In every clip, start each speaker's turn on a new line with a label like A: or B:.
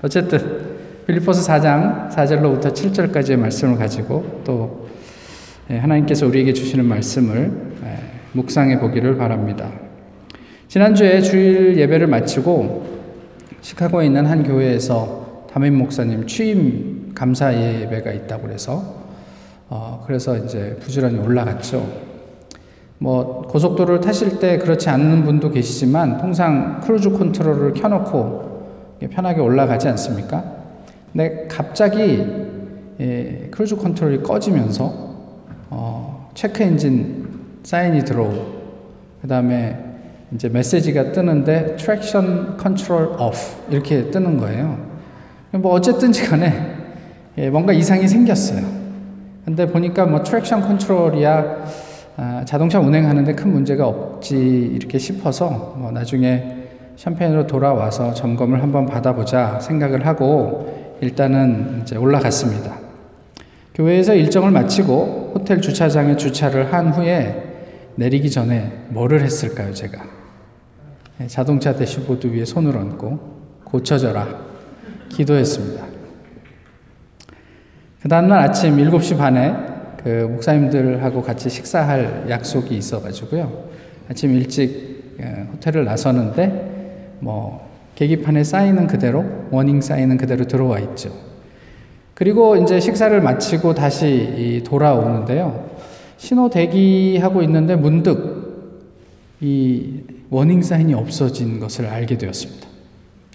A: 어쨌든 빌립보서 4장 4절로부터 7절까지의 말씀을 가지고 또 예, 하나님께서 우리에게 주시는 말씀을 예, 묵상해 보기를 바랍니다. 지난주에 주일 예배를 마치고 시카고에 있는 한 교회에서 담임 목사님 취임 감사 예배가 있다고 그래서 어 그래서 이제 부지런히 올라갔죠. 뭐 고속도로를 타실 때 그렇지 않은 분도 계시지만 통상 cruise control을 켜놓고 편하게 올라가지 않습니까? 근데 갑자기 예, cruise control이 꺼지면서 어, check engine sign이 들어오고 그 다음에 이제 메시지가 뜨는데 traction control off 이렇게 뜨는 거예요. 뭐 어쨌든지 간에 예, 뭔가 이상이 생겼어요. 근데 보니까 뭐 traction control이야 아, 자동차 운행하는데 큰 문제가 없지 이렇게 싶어서 뭐 나중에 샴페인으로 돌아와서 점검을 한번 받아보자 생각을 하고 일단은 이제 올라갔습니다. 교회에서 일정을 마치고 호텔 주차장에 주차를 한 후에 내리기 전에 뭐를 했을까요, 제가? 네, 자동차 대시보드 위에 손을 얹고 고쳐져라 기도했습니다. 그 다음날 아침 7시 반에 그 목사님들하고 같이 식사할 약속이 있어가지고요. 아침 일찍 예, 호텔을 나서는데 뭐 계기판에 쌓이는 그대로 워닝 쌓이는 그대로 들어와 있죠. 그리고 이제 식사를 마치고 다시 돌아오는데요. 신호 대기하고 있는데 문득 이 워닝 사인이 없어진 것을 알게 되었습니다.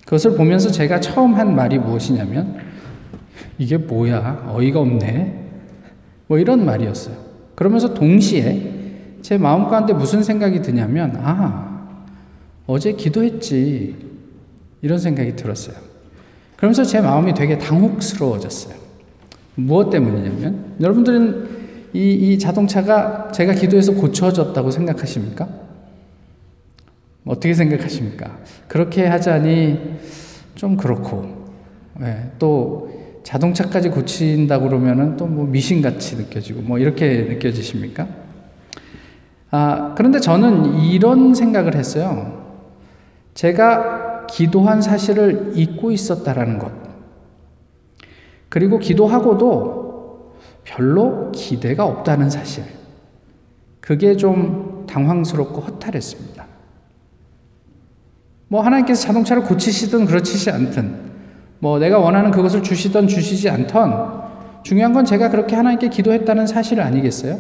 A: 그것을 보면서 제가 처음 한 말이 무엇이냐면 이게 뭐야 어이가 없네 뭐 이런 말이었어요. 그러면서 동시에 제 마음 가운데 무슨 생각이 드냐면 아 어제 기도했지. 이런 생각이 들었어요. 그러면서 제 마음이 되게 당혹스러워졌어요. 무엇 때문이냐면, 여러분들은 이, 이 자동차가 제가 기도해서 고쳐졌다고 생각하십니까? 어떻게 생각하십니까? 그렇게 하자니 좀 그렇고, 네, 또 자동차까지 고친다 그러면은 또 뭐 미신같이 느껴지고, 뭐 이렇게 느껴지십니까? 아, 그런데 저는 이런 생각을 했어요. 제가 기도한 사실을 잊고 있었다라는 것. 그리고 기도하고도 별로 기대가 없다는 사실. 그게 좀 당황스럽고 허탈했습니다. 뭐 하나님께서 자동차를 고치시든 그렇지 않든, 뭐 내가 원하는 그것을 주시든 주시지 않던, 중요한 건 제가 그렇게 하나님께 기도했다는 사실 아니겠어요?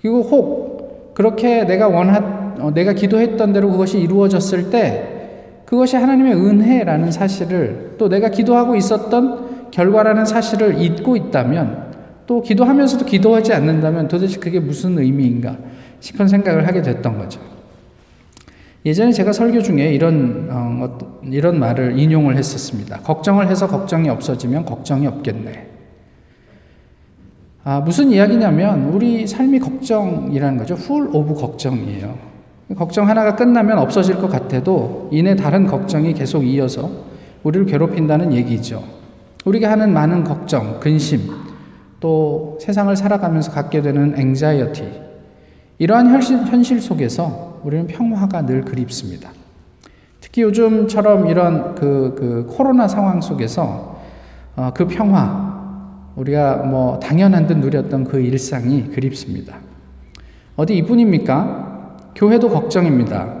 A: 그리고 혹 그렇게 내가 원하, 어, 내가 기도했던 대로 그것이 이루어졌을 때 그것이 하나님의 은혜라는 사실을 또 내가 기도하고 있었던 결과라는 사실을 잊고 있다면 또 기도하면서도 기도하지 않는다면 도대체 그게 무슨 의미인가 싶은 생각을 하게 됐던 거죠. 예전에 제가 설교 중에 이런 어, 이런 말을 인용을 했었습니다. 걱정을 해서 걱정이 없어지면 걱정이 없겠네. 아, 무슨 이야기냐면 우리 삶이 걱정이라는 거죠. full of 걱정이에요. 걱정 하나가 끝나면 없어질 것 같아도 이내 다른 걱정이 계속 이어서 우리를 괴롭힌다는 얘기죠. 우리가 하는 많은 걱정, 근심, 또 세상을 살아가면서 갖게 되는 앵자이어티. 이러한 현실, 속에서 우리는 평화가 늘 그립습니다. 특히 요즘처럼 이런 그, 그 코로나 상황 속에서 어, 그 평화, 우리가 뭐 당연한 듯 누렸던 그 일상이 그립습니다. 어디 이뿐입니까? 교회도 걱정입니다.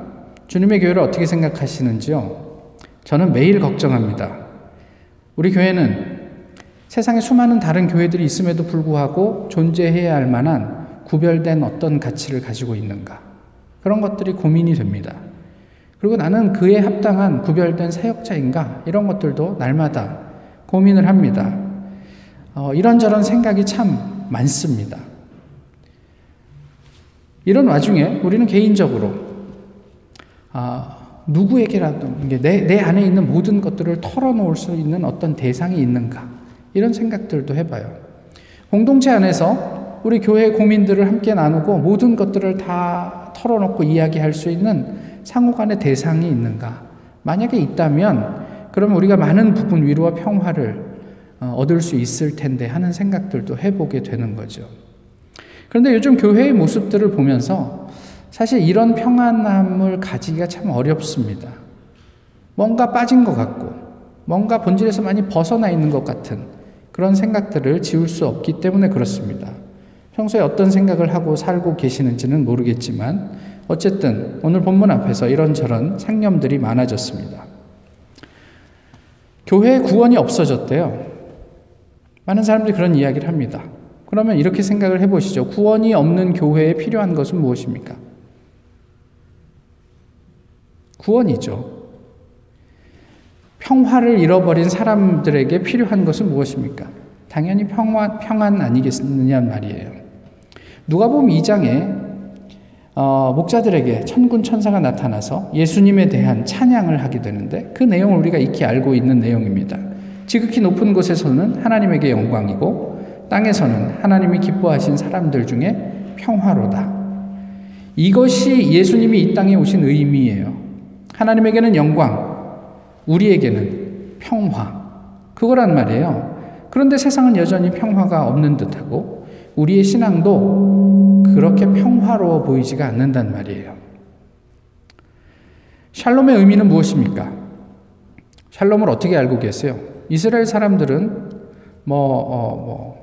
A: 주님의 교회를 어떻게 생각하시는지요? 저는 매일 걱정합니다. 우리 교회는 세상에 수많은 다른 교회들이 있음에도 불구하고 존재해야 할 만한 구별된 어떤 가치를 가지고 있는가. 그런 것들이 고민이 됩니다. 그리고 나는 그에 합당한 구별된 사역자인가? 이런 것들도 날마다 고민을 합니다. 어, 이런저런 생각이 참 많습니다. 이런 와중에 우리는 개인적으로 아, 누구에게라도 내, 내 안에 있는 모든 것들을 털어놓을 수 있는 어떤 대상이 있는가 이런 생각들도 해봐요. 공동체 안에서 우리 교회 고민들을 함께 나누고 모든 것들을 다 털어놓고 이야기할 수 있는 상호 간의 대상이 있는가? 만약에 있다면 그러면 우리가 많은 부분 위로와 평화를 어, 얻을 수 있을 텐데 하는 생각들도 해보게 되는 거죠. 그런데 요즘 교회의 모습들을 보면서 사실 이런 평안함을 가지기가 참 어렵습니다. 뭔가 빠진 것 같고 뭔가 본질에서 많이 벗어나 있는 것 같은 그런 생각들을 지울 수 없기 때문에 그렇습니다. 평소에 어떤 생각을 하고 살고 계시는지는 모르겠지만 어쨌든 오늘 본문 앞에서 이런저런 상념들이 많아졌습니다. 교회 구원이 없어졌대요. 많은 사람들이 그런 이야기를 합니다. 그러면 이렇게 생각을 해보시죠. 구원이 없는 교회에 필요한 것은 무엇입니까? 구원이죠. 평화를 잃어버린 사람들에게 필요한 것은 무엇입니까? 당연히 평화, 평안 아니겠느냐 말이에요. 누가복음 2장에 어, 목자들에게 천군 천사가 나타나서 예수님에 대한 찬양을 하게 되는데 그 내용을 우리가 익히 알고 있는 내용입니다. 지극히 높은 곳에서는 하나님에게 영광이고 땅에서는 하나님이 기뻐하신 사람들 중에 평화로다. 이것이 예수님이 이 땅에 오신 의미예요. 하나님에게는 영광, 우리에게는 평화. 그거란 말이에요. 그런데 세상은 여전히 평화가 없는 듯하고 우리의 신앙도 그렇게 평화로워 보이지가 않는단 말이에요. 샬롬의 의미는 무엇입니까? 샬롬을 어떻게 알고 계세요? 이스라엘 사람들은 뭐, 어, 뭐,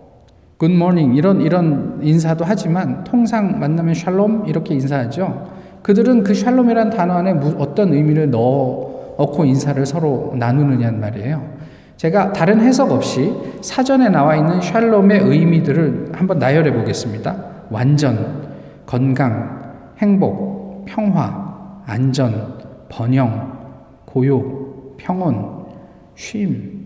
A: 굿모닝 이런, 이런 인사도 하지만 통상 만나면 샬롬 이렇게 인사하죠. 그들은 그 샬롬이란 단어 안에 어떤 의미를 넣어, 넣고 인사를 서로 나누느냐는 말이에요. 제가 다른 해석 없이 사전에 나와 있는 샬롬의 의미들을 한번 나열해 보겠습니다. 완전, 건강, 행복, 평화, 안전, 번영, 고요, 평온, 쉼.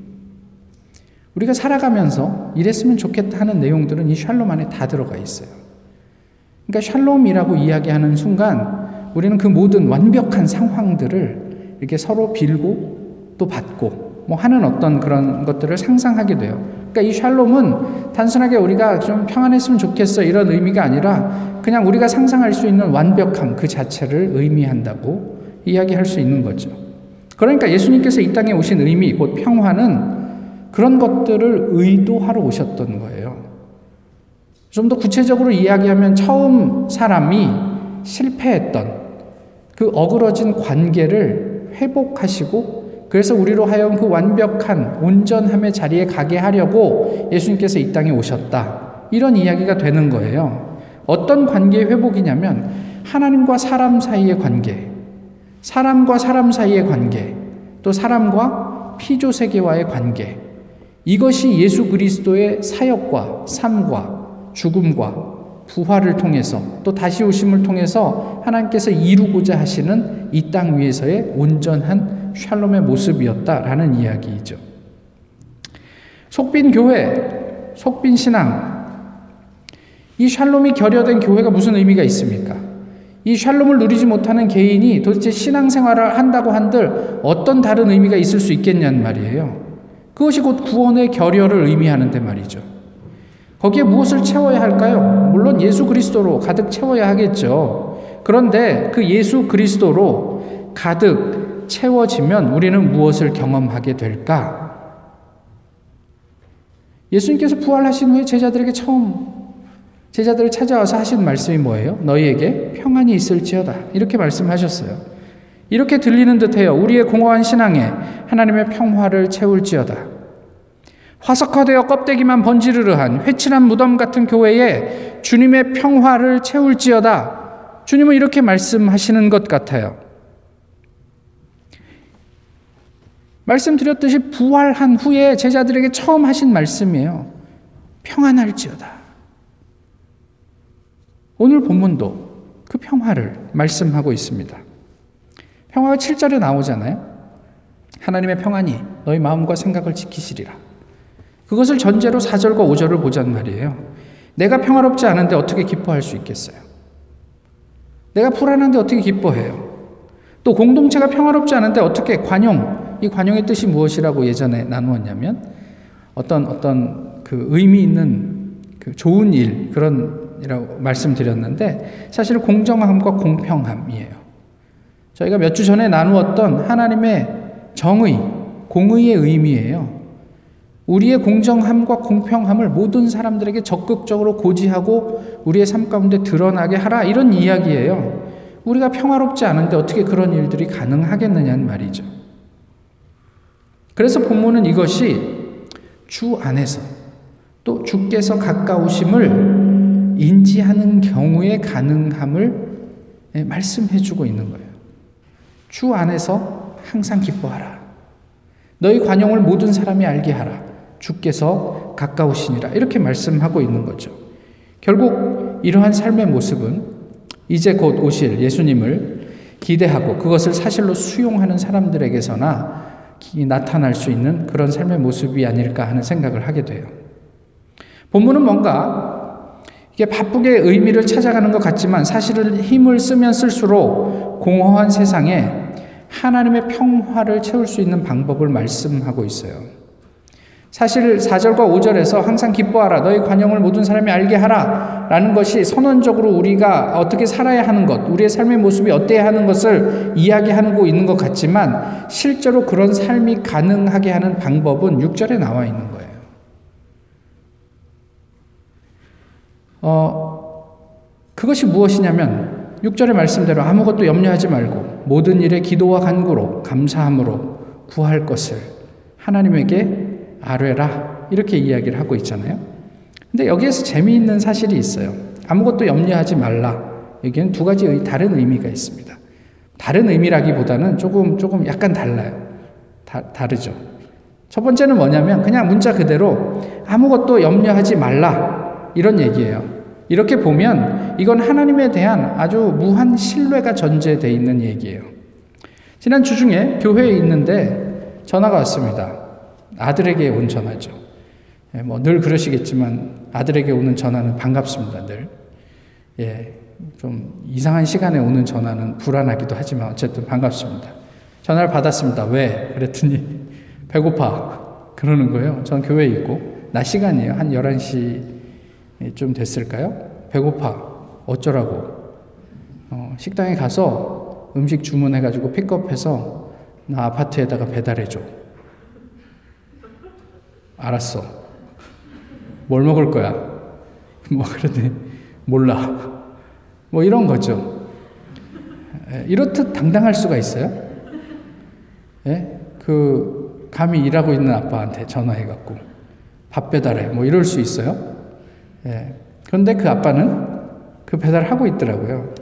A: 우리가 살아가면서 이랬으면 좋겠다 하는 내용들은 이 샬롬 안에 다 들어가 있어요. 그러니까 샬롬이라고 이야기하는 순간 우리는 그 모든 완벽한 상황들을 이렇게 서로 빌고 또 받고 뭐 하는 어떤 그런 것들을 상상하게 돼요. 그러니까 이 샬롬은 단순하게 우리가 좀 평안했으면 좋겠어 이런 의미가 아니라 그냥 우리가 상상할 수 있는 완벽함 그 자체를 의미한다고 이야기할 수 있는 거죠. 그러니까 예수님께서 이 땅에 오신 의미, 곧 평화는 그런 것들을 의도하러 오셨던 거예요. 좀 더 구체적으로 이야기하면 처음 사람이 실패했던 그 어그러진 관계를 회복하시고 그래서 우리로 하여금 그 완벽한 온전함의 자리에 가게 하려고 예수님께서 이 땅에 오셨다. 이런 이야기가 되는 거예요. 어떤 관계의 회복이냐면 하나님과 사람 사이의 관계, 사람과 사람 사이의 관계, 또 사람과 피조 세계와의 관계. 이것이 예수 그리스도의 사역과 삶과 죽음과 부활을 통해서 또 다시 오심을 통해서 하나님께서 이루고자 하시는 이 땅 위에서의 온전한 샬롬의 모습이었다라는 이야기이죠. 속빈 교회, 속빈 신앙. 이 샬롬이 결여된 교회가 무슨 의미가 있습니까? 이 샬롬을 누리지 못하는 개인이 도대체 신앙생활을 한다고 한들 어떤 다른 의미가 있을 수 있겠냐는 말이에요. 그것이 곧 구원의 결여를 의미하는데 말이죠. 거기에 무엇을 채워야 할까요? 물론 예수 그리스도로 가득 채워야 하겠죠. 그런데 그 예수 그리스도로 가득 채워지면 우리는 무엇을 경험하게 될까? 예수님께서 부활하신 후에 제자들에게 처음 제자들을 찾아와서 하신 말씀이 뭐예요? 너희에게 평안이 있을지어다. 이렇게 말씀하셨어요. 이렇게 들리는 듯해요. 우리의 공허한 신앙에 하나님의 평화를 채울지어다. 화석화되어 껍데기만 번지르르한 회칠한 무덤 같은 교회에 주님의 평화를 채울지어다. 주님은 이렇게 말씀하시는 것 같아요. 말씀드렸듯이 부활한 후에 제자들에게 처음 하신 말씀이에요. 평안할지어다. 오늘 본문도 그 평화를 말씀하고 있습니다. 평화가 7절에 나오잖아요. 하나님의 평안이 너희 마음과 생각을 지키시리라. 그것을 전제로 4절과 5절을 보자는 말이에요. 내가 평화롭지 않은데 어떻게 기뻐할 수 있겠어요? 내가 불안한데 어떻게 기뻐해요? 또 공동체가 평화롭지 않은데 어떻게 관용, 이 관용의 뜻이 무엇이라고 예전에 나누었냐면 어떤 어떤 그 의미 있는 그 좋은 일 그런 이라고 말씀드렸는데 사실 공정함과 공평함이에요. 저희가 몇 주 전에 나누었던 하나님의 정의, 공의의 의미예요. 우리의 공정함과 공평함을 모든 사람들에게 적극적으로 고지하고 우리의 삶 가운데 드러나게 하라 이런 이야기예요. 우리가 평화롭지 않은데 어떻게 그런 일들이 가능하겠느냐는 말이죠. 그래서 본문은 이것이 주 안에서 또 주께서 가까우심을 인지하는 경우에 가능함을 예, 말씀해 주고 있는 거예요. 주 안에서 항상 기뻐하라. 너희 관용을 모든 사람이 알게 하라. 주께서 가까우시니라. 이렇게 말씀하고 있는 거죠. 결국 이러한 삶의 모습은 이제 곧 오실 예수님을 기대하고 그것을 사실로 수용하는 사람들에게서나 나타날 수 있는 그런 삶의 모습이 아닐까 하는 생각을 하게 돼요. 본문은 뭔가 이게 바쁘게 의미를 찾아가는 것 같지만 사실은 힘을 쓰면 쓸수록 공허한 세상에 하나님의 평화를 채울 수 있는 방법을 말씀하고 있어요. 사실 4절과 5절에서 항상 기뻐하라. 너희 관용을 모든 사람이 알게 하라. 라는 것이 선언적으로 우리가 어떻게 살아야 하는 것, 우리의 삶의 모습이 어때야 하는 것을 이야기하고 있는 것 같지만 실제로 그런 삶이 가능하게 하는 방법은 6절에 나와 있는 거예요. 어, 그것이 무엇이냐면 6절의 말씀대로 아무것도 염려하지 말고 모든 일에 기도와 간구로 감사함으로 구할 것을 하나님에게 아뢰라 이렇게 이야기를 하고 있잖아요. 근데 여기에서 재미있는 사실이 있어요. 아무것도 염려하지 말라. 여기는 두 가지 다른 의미가 있습니다. 다른 의미라기보다는 조금 조금 약간 달라요. 다, 다르죠. 첫 번째는 뭐냐면 그냥 문자 그대로 아무것도 염려하지 말라 이런 얘기예요. 이렇게 보면 이건 하나님에 대한 아주 무한 신뢰가 전제되어 있는 얘기예요. 지난 주 중에 교회에 있는데 전화가 왔습니다. 아들에게 온 전화죠. 예, 뭐늘 그러시겠지만 아들에게 오는 전화는 반갑습니다. 늘. 예, 좀 이상한 시간에 오는 전화는 불안하기도 하지만 어쨌든 반갑습니다. 전화를 받았습니다. 왜? 그랬더니 배고파. 그러는 거예요. 전 교회에 있고 낮 시간이에요. 한 11시 좀 됐을까요? 배고파. 어쩌라고. 어, 식당에 가서 음식 주문해가지고 픽업해서 나 아파트에다가 배달해줘. 알았어. 뭘 먹을 거야? 뭐 그러더니 몰라. 뭐 이런 거죠. 이렇듯 당당할 수가 있어요? 예? 그 감히 일하고 있는 아빠한테 전화해 갖고 밥 배달해 뭐 이럴 수 있어요? 예. 그런데 그 아빠는 그 배달하고 있더라고요.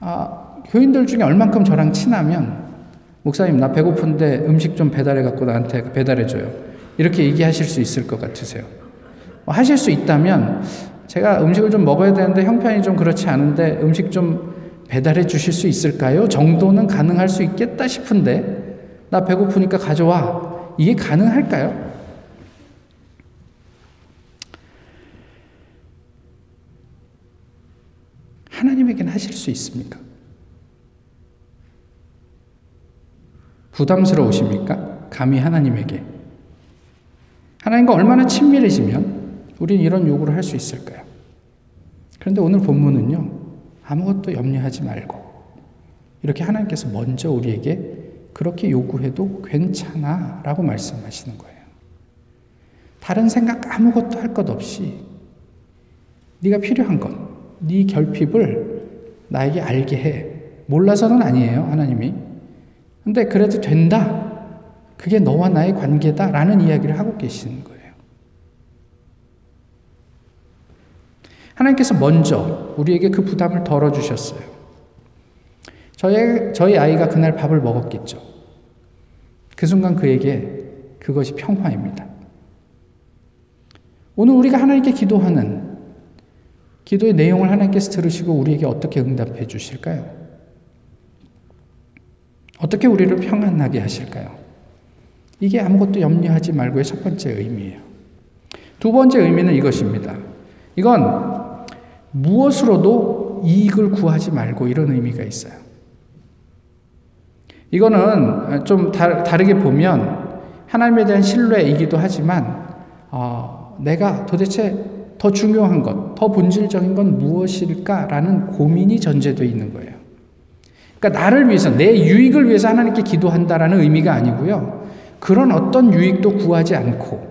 A: 아, 교인들 중에 얼만큼 저랑 친하면 목사님 나 배고픈데 음식 좀 배달해 갖고 나한테 배달해 줘요. 이렇게 얘기하실 수 있을 것 같으세요? 뭐 하실 수 있다면 제가 음식을 좀 먹어야 되는데 형편이 좀 그렇지 않은데 음식 좀 배달해 주실 수 있을까요? 정도는 가능할 수 있겠다 싶은데 나 배고프니까 가져와. 이게 가능할까요? 하나님에게는 하실 수 있습니까? 부담스러우십니까? 감히 하나님에게. 하나님과 얼마나 친밀해지면 우리는 이런 요구를 할 수 있을까요? 그런데 오늘 본문은요, 아무것도 염려하지 말고, 이렇게 하나님께서 먼저 우리에게 그렇게 요구해도 괜찮아 라고 말씀하시는 거예요. 다른 생각 아무것도 할 것 없이 네가 필요한 것, 네 결핍을 나에게 알게 해. 몰라서는 아니에요, 하나님이. 근데 그래도 된다. 그게 너와 나의 관계다 라는 이야기를 하고 계시는 거예요. 하나님께서 먼저 우리에게 그 부담을 덜어주셨어요. 저의, 저희 아이가 그날 밥을 먹었겠죠. 그 순간 그에게 그것이 평화입니다. 오늘 우리가 하나님께 기도하는 기도의 내용을 하나님께서 들으시고 우리에게 어떻게 응답해 주실까요? 어떻게 우리를 평안하게 하실까요? 이게 아무것도 염려하지 말고의 첫 번째 의미예요. 두 번째 의미는 이것입니다. 이건 무엇으로도 이익을 구하지 말고 이런 의미가 있어요. 이거는 좀 다르게 보면 하나님에 대한 신뢰이기도 하지만 어, 내가 도대체 더 중요한 것, 더 본질적인 건 무엇일까라는 고민이 전제되어 있는 거예요. 그러니까 나를 위해서, 내 유익을 위해서 하나님께 기도한다라는 의미가 아니고요. 그런 어떤 유익도 구하지 않고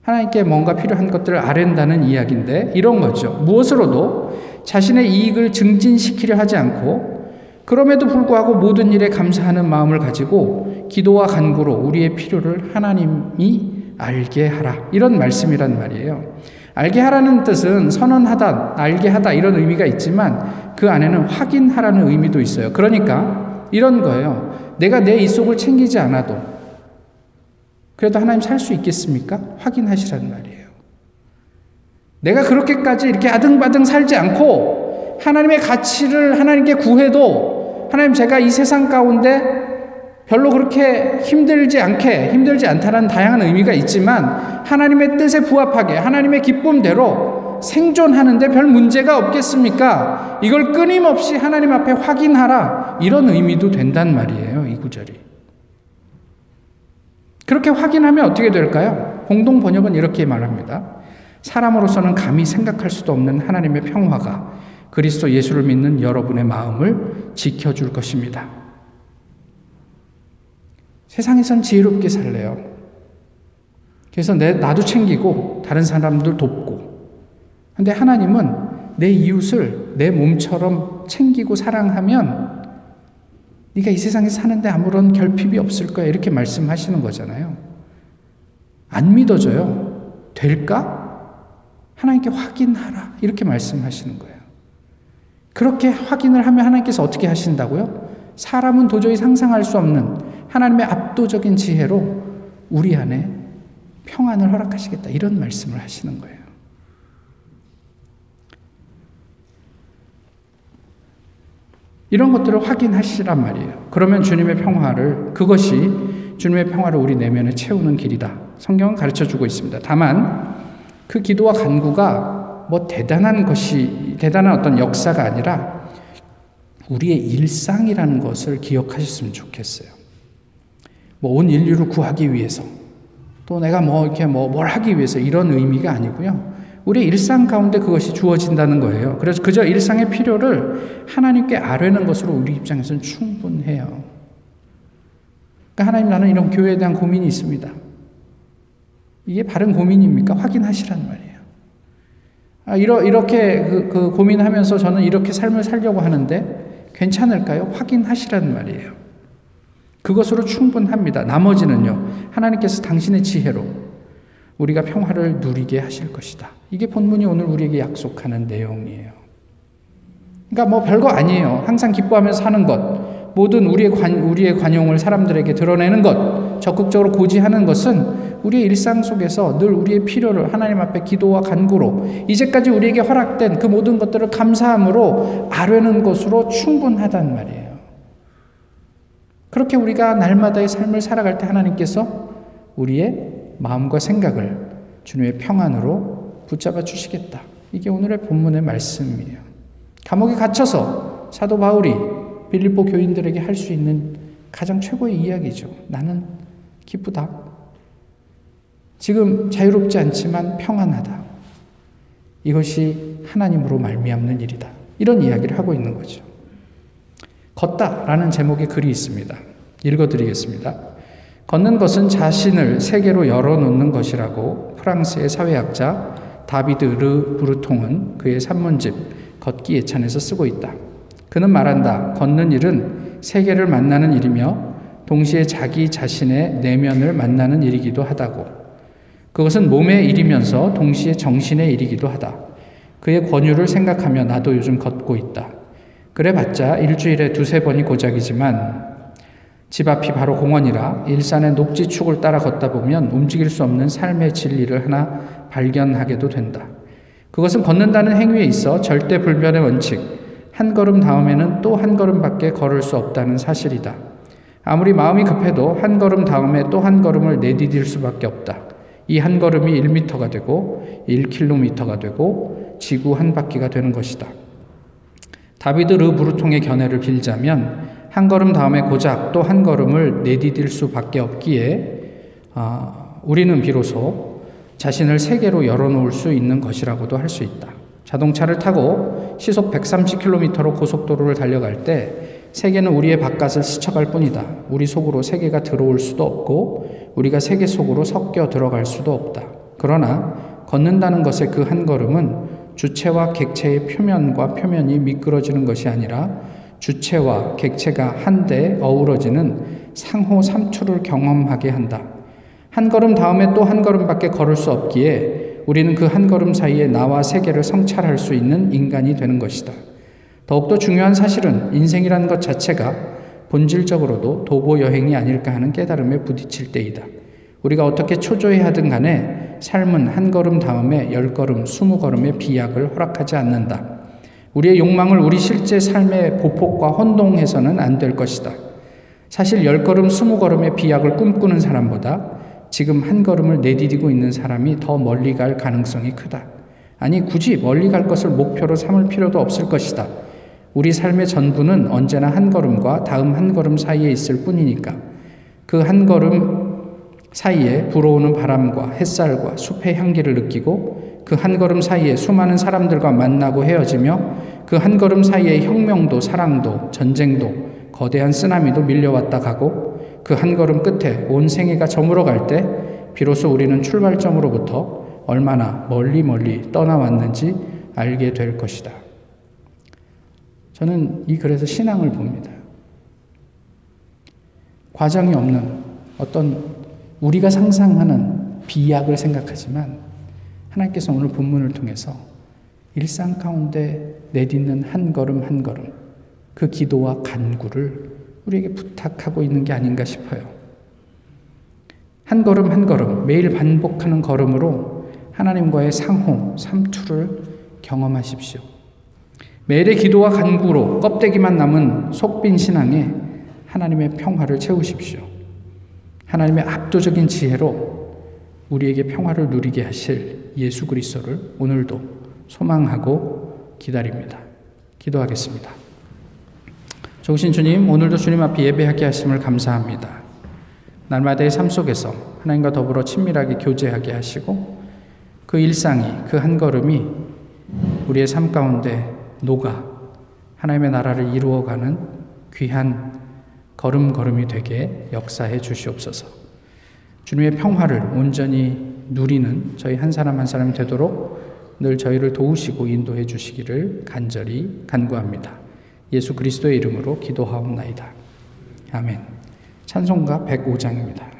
A: 하나님께 뭔가 필요한 것들을 아랜다는 이야기인데 이런 거죠. 무엇으로도 자신의 이익을 증진시키려 하지 않고 그럼에도 불구하고 모든 일에 감사하는 마음을 가지고 기도와 간구로 우리의 필요를 하나님이 알게 하라. 이런 말씀이란 말이에요. 알게 하라는 뜻은 선언하다, 알게 하다 이런 의미가 있지만 그 안에는 확인하라는 의미도 있어요. 그러니까 이런 거예요. 내가 내 이속을 챙기지 않아도 그래도 하나님 살 수 있겠습니까? 확인하시라는 말이에요. 내가 그렇게까지 이렇게 아등바등 살지 않고 하나님의 가치를 하나님께 구해도 하나님 제가 이 세상 가운데 별로 그렇게 힘들지 않게, 힘들지 않다는 다양한 의미가 있지만 하나님의 뜻에 부합하게, 하나님의 기쁨대로 생존하는데 별 문제가 없겠습니까? 이걸 끊임없이 하나님 앞에 확인하라. 이런 의미도 된단 말이에요, 이 구절이. 그렇게 확인하면 어떻게 될까요? 공동 번역은 이렇게 말합니다. 사람으로서는 감히 생각할 수도 없는 하나님의 평화가 그리스도 예수를 믿는 여러분의 마음을 지켜줄 것입니다. 세상에선 지혜롭게 살래요. 그래서 내, 나도 챙기고 다른 사람들 돕고. 근데 하나님은 내 이웃을 내 몸처럼 챙기고 사랑하면 네가 이 세상에 사는데 아무런 결핍이 없을 거야. 이렇게 말씀하시는 거잖아요. 안 믿어져요. 될까? 하나님께 확인하라. 이렇게 말씀하시는 거예요. 그렇게 확인을 하면 하나님께서 어떻게 하신다고요? 사람은 도저히 상상할 수 없는 하나님의 압도적인 지혜로 우리 안에 평안을 허락하시겠다. 이런 말씀을 하시는 거예요. 이런 것들을 확인하시란 말이에요. 그러면 주님의 평화를, 그것이 주님의 평화를 우리 내면에 채우는 길이다. 성경은 가르쳐 주고 있습니다. 다만, 그 기도와 간구가 뭐 대단한 것이, 대단한 어떤 역사가 아니라 우리의 일상이라는 것을 기억하셨으면 좋겠어요. 뭐 온 인류를 구하기 위해서 또 내가 뭐 이렇게 뭐 뭘 하기 위해서 이런 의미가 아니고요. 우리 일상 가운데 그것이 주어진다는 거예요. 그래서 그저 일상의 필요를 하나님께 아뢰는 것으로 우리 입장에서는 충분해요. 그러니까 하나님 나는 이런 교회에 대한 고민이 있습니다. 이게 바른 고민입니까? 확인하시란 말이에요. 아, 이러, 이렇게 그, 그 고민하면서 저는 이렇게 삶을 살려고 하는데 괜찮을까요? 확인하시란 말이에요. 그것으로 충분합니다. 나머지는요, 하나님께서 당신의 지혜로 우리가 평화를 누리게 하실 것이다. 이게 본문이 오늘 우리에게 약속하는 내용이에요. 그러니까 뭐 별거 아니에요. 항상 기뻐하며 사는 것, 모든 우리의 관, 우리의 관용을 사람들에게 드러내는 것, 적극적으로 고지하는 것은 우리의 일상 속에서 늘 우리의 필요를 하나님 앞에 기도와 간구로 이제까지 우리에게 허락된 그 모든 것들을 감사함으로 아뢰는 것으로 충분하단 말이에요. 그렇게 우리가 날마다의 삶을 살아갈 때 하나님께서 우리의 마음과 생각을 주님의 평안으로 붙잡아 주시겠다. 이게 오늘의 본문의 말씀이에요. 감옥에 갇혀서 사도 바울이 빌립보 교인들에게 할 수 있는 가장 최고의 이야기죠. 나는 기쁘다. 지금 자유롭지 않지만 평안하다. 이것이 하나님으로 말미암는 일이다. 이런 이야기를 하고 있는 거죠. 걷다라는 제목의 글이 있습니다. 읽어드리겠습니다. 걷는 것은 자신을 세계로 열어놓는 것이라고 프랑스의 사회학자 다비드 르 브루통은 그의 산문집 걷기 예찬에서 쓰고 있다. 그는 말한다. 걷는 일은 세계를 만나는 일이며 동시에 자기 자신의 내면을 만나는 일이기도 하다고. 그것은 몸의 일이면서 동시에 정신의 일이기도 하다. 그의 권유를 생각하며 나도 요즘 걷고 있다. 그래봤자 일주일에 두세 번이 고작이지만 집 앞이 바로 공원이라 일산의 녹지축을 따라 걷다 보면 움직일 수 없는 삶의 진리를 하나 발견하게도 된다. 그것은 걷는다는 행위에 있어 절대 불변의 원칙, 한 걸음 다음에는 또 한 걸음밖에 걸을 수 없다는 사실이다. 아무리 마음이 급해도 한 걸음 다음에 또 한 걸음을 내디딜 수밖에 없다. 이 한 걸음이 1미터가 되고 1킬로미터가 되고 지구 한 바퀴가 되는 것이다. 다비드 르브루통의 견해를 빌자면 한 걸음 다음에 고작 또 한 걸음을 내디딜 수밖에 없기에 어, 우리는 비로소 자신을 세계로 열어놓을 수 있는 것이라고도 할 수 있다. 자동차를 타고 시속 130km로 고속도로를 달려갈 때 세계는 우리의 바깥을 스쳐갈 뿐이다. 우리 속으로 세계가 들어올 수도 없고 우리가 세계 속으로 섞여 들어갈 수도 없다. 그러나 걷는다는 것의 그 한 걸음은 주체와 객체의 표면과 표면이 미끄러지는 것이 아니라 주체와 객체가 한데 어우러지는 상호 삼투를 경험하게 한다. 한 걸음 다음에 또 한 걸음밖에 걸을 수 없기에 우리는 그 한 걸음 사이에 나와 세계를 성찰할 수 있는 인간이 되는 것이다. 더욱더 중요한 사실은 인생이라는 것 자체가 본질적으로도 도보 여행이 아닐까 하는 깨달음에 부딪힐 때이다. 우리가 어떻게 초조해 하든 간에 삶은 한 걸음 다음에 열 걸음, 스무 걸음의 비약을 허락하지 않는다. 우리의 욕망을 우리 실제 삶의 보폭과 혼동해서는 안 될 것이다. 사실 열 걸음, 스무 걸음의 비약을 꿈꾸는 사람보다 지금 한 걸음을 내디디고 있는 사람이 더 멀리 갈 가능성이 크다. 아니, 굳이 멀리 갈 것을 목표로 삼을 필요도 없을 것이다. 우리 삶의 전부는 언제나 한 걸음과 다음 한 걸음 사이에 있을 뿐이니까 그 한 걸음 사이에 불어오는 바람과 햇살과 숲의 향기를 느끼고 그 한 걸음 사이에 수많은 사람들과 만나고 헤어지며 그 한 걸음 사이에 혁명도 사랑도 전쟁도 거대한 쓰나미도 밀려왔다 가고 그 한 걸음 끝에 온 생애가 저물어 갈 때 비로소 우리는 출발점으로부터 얼마나 멀리 멀리 떠나왔는지 알게 될 것이다. 저는 이 글에서 신앙을 봅니다. 과정이 없는 어떤 우리가 상상하는 비약을 생각하지만 하나님께서 오늘 본문을 통해서 일상 가운데 내딛는 한 걸음 한 걸음 그 기도와 간구를 우리에게 부탁하고 있는 게 아닌가 싶어요. 한 걸음 한 걸음 매일 반복하는 걸음으로 하나님과의 상호, 삼투를 경험하십시오. 매일의 기도와 간구로 껍데기만 남은 속빈 신앙에 하나님의 평화를 채우십시오. 하나님의 압도적인 지혜로 우리에게 평화를 누리게 하실 예수 그리스도를 오늘도 소망하고 기다립니다. 기도하겠습니다. 좋으신 주님, 오늘도 주님 앞에 예배하게 하심을 감사합니다. 날마다의 삶 속에서 하나님과 더불어 친밀하게 교제하게 하시고 그 일상이 그 한 걸음이 우리의 삶 가운데 녹아 하나님의 나라를 이루어가는 귀한 걸음걸음이 되게 역사해 주시옵소서. 주님의 평화를 온전히 누리는 저희 한 사람 한 사람이 되도록 늘 저희를 도우시고 인도해 주시기를 간절히 간구합니다. 예수 그리스도의 이름으로 기도하옵나이다. 아멘. 찬송가 105장입니다.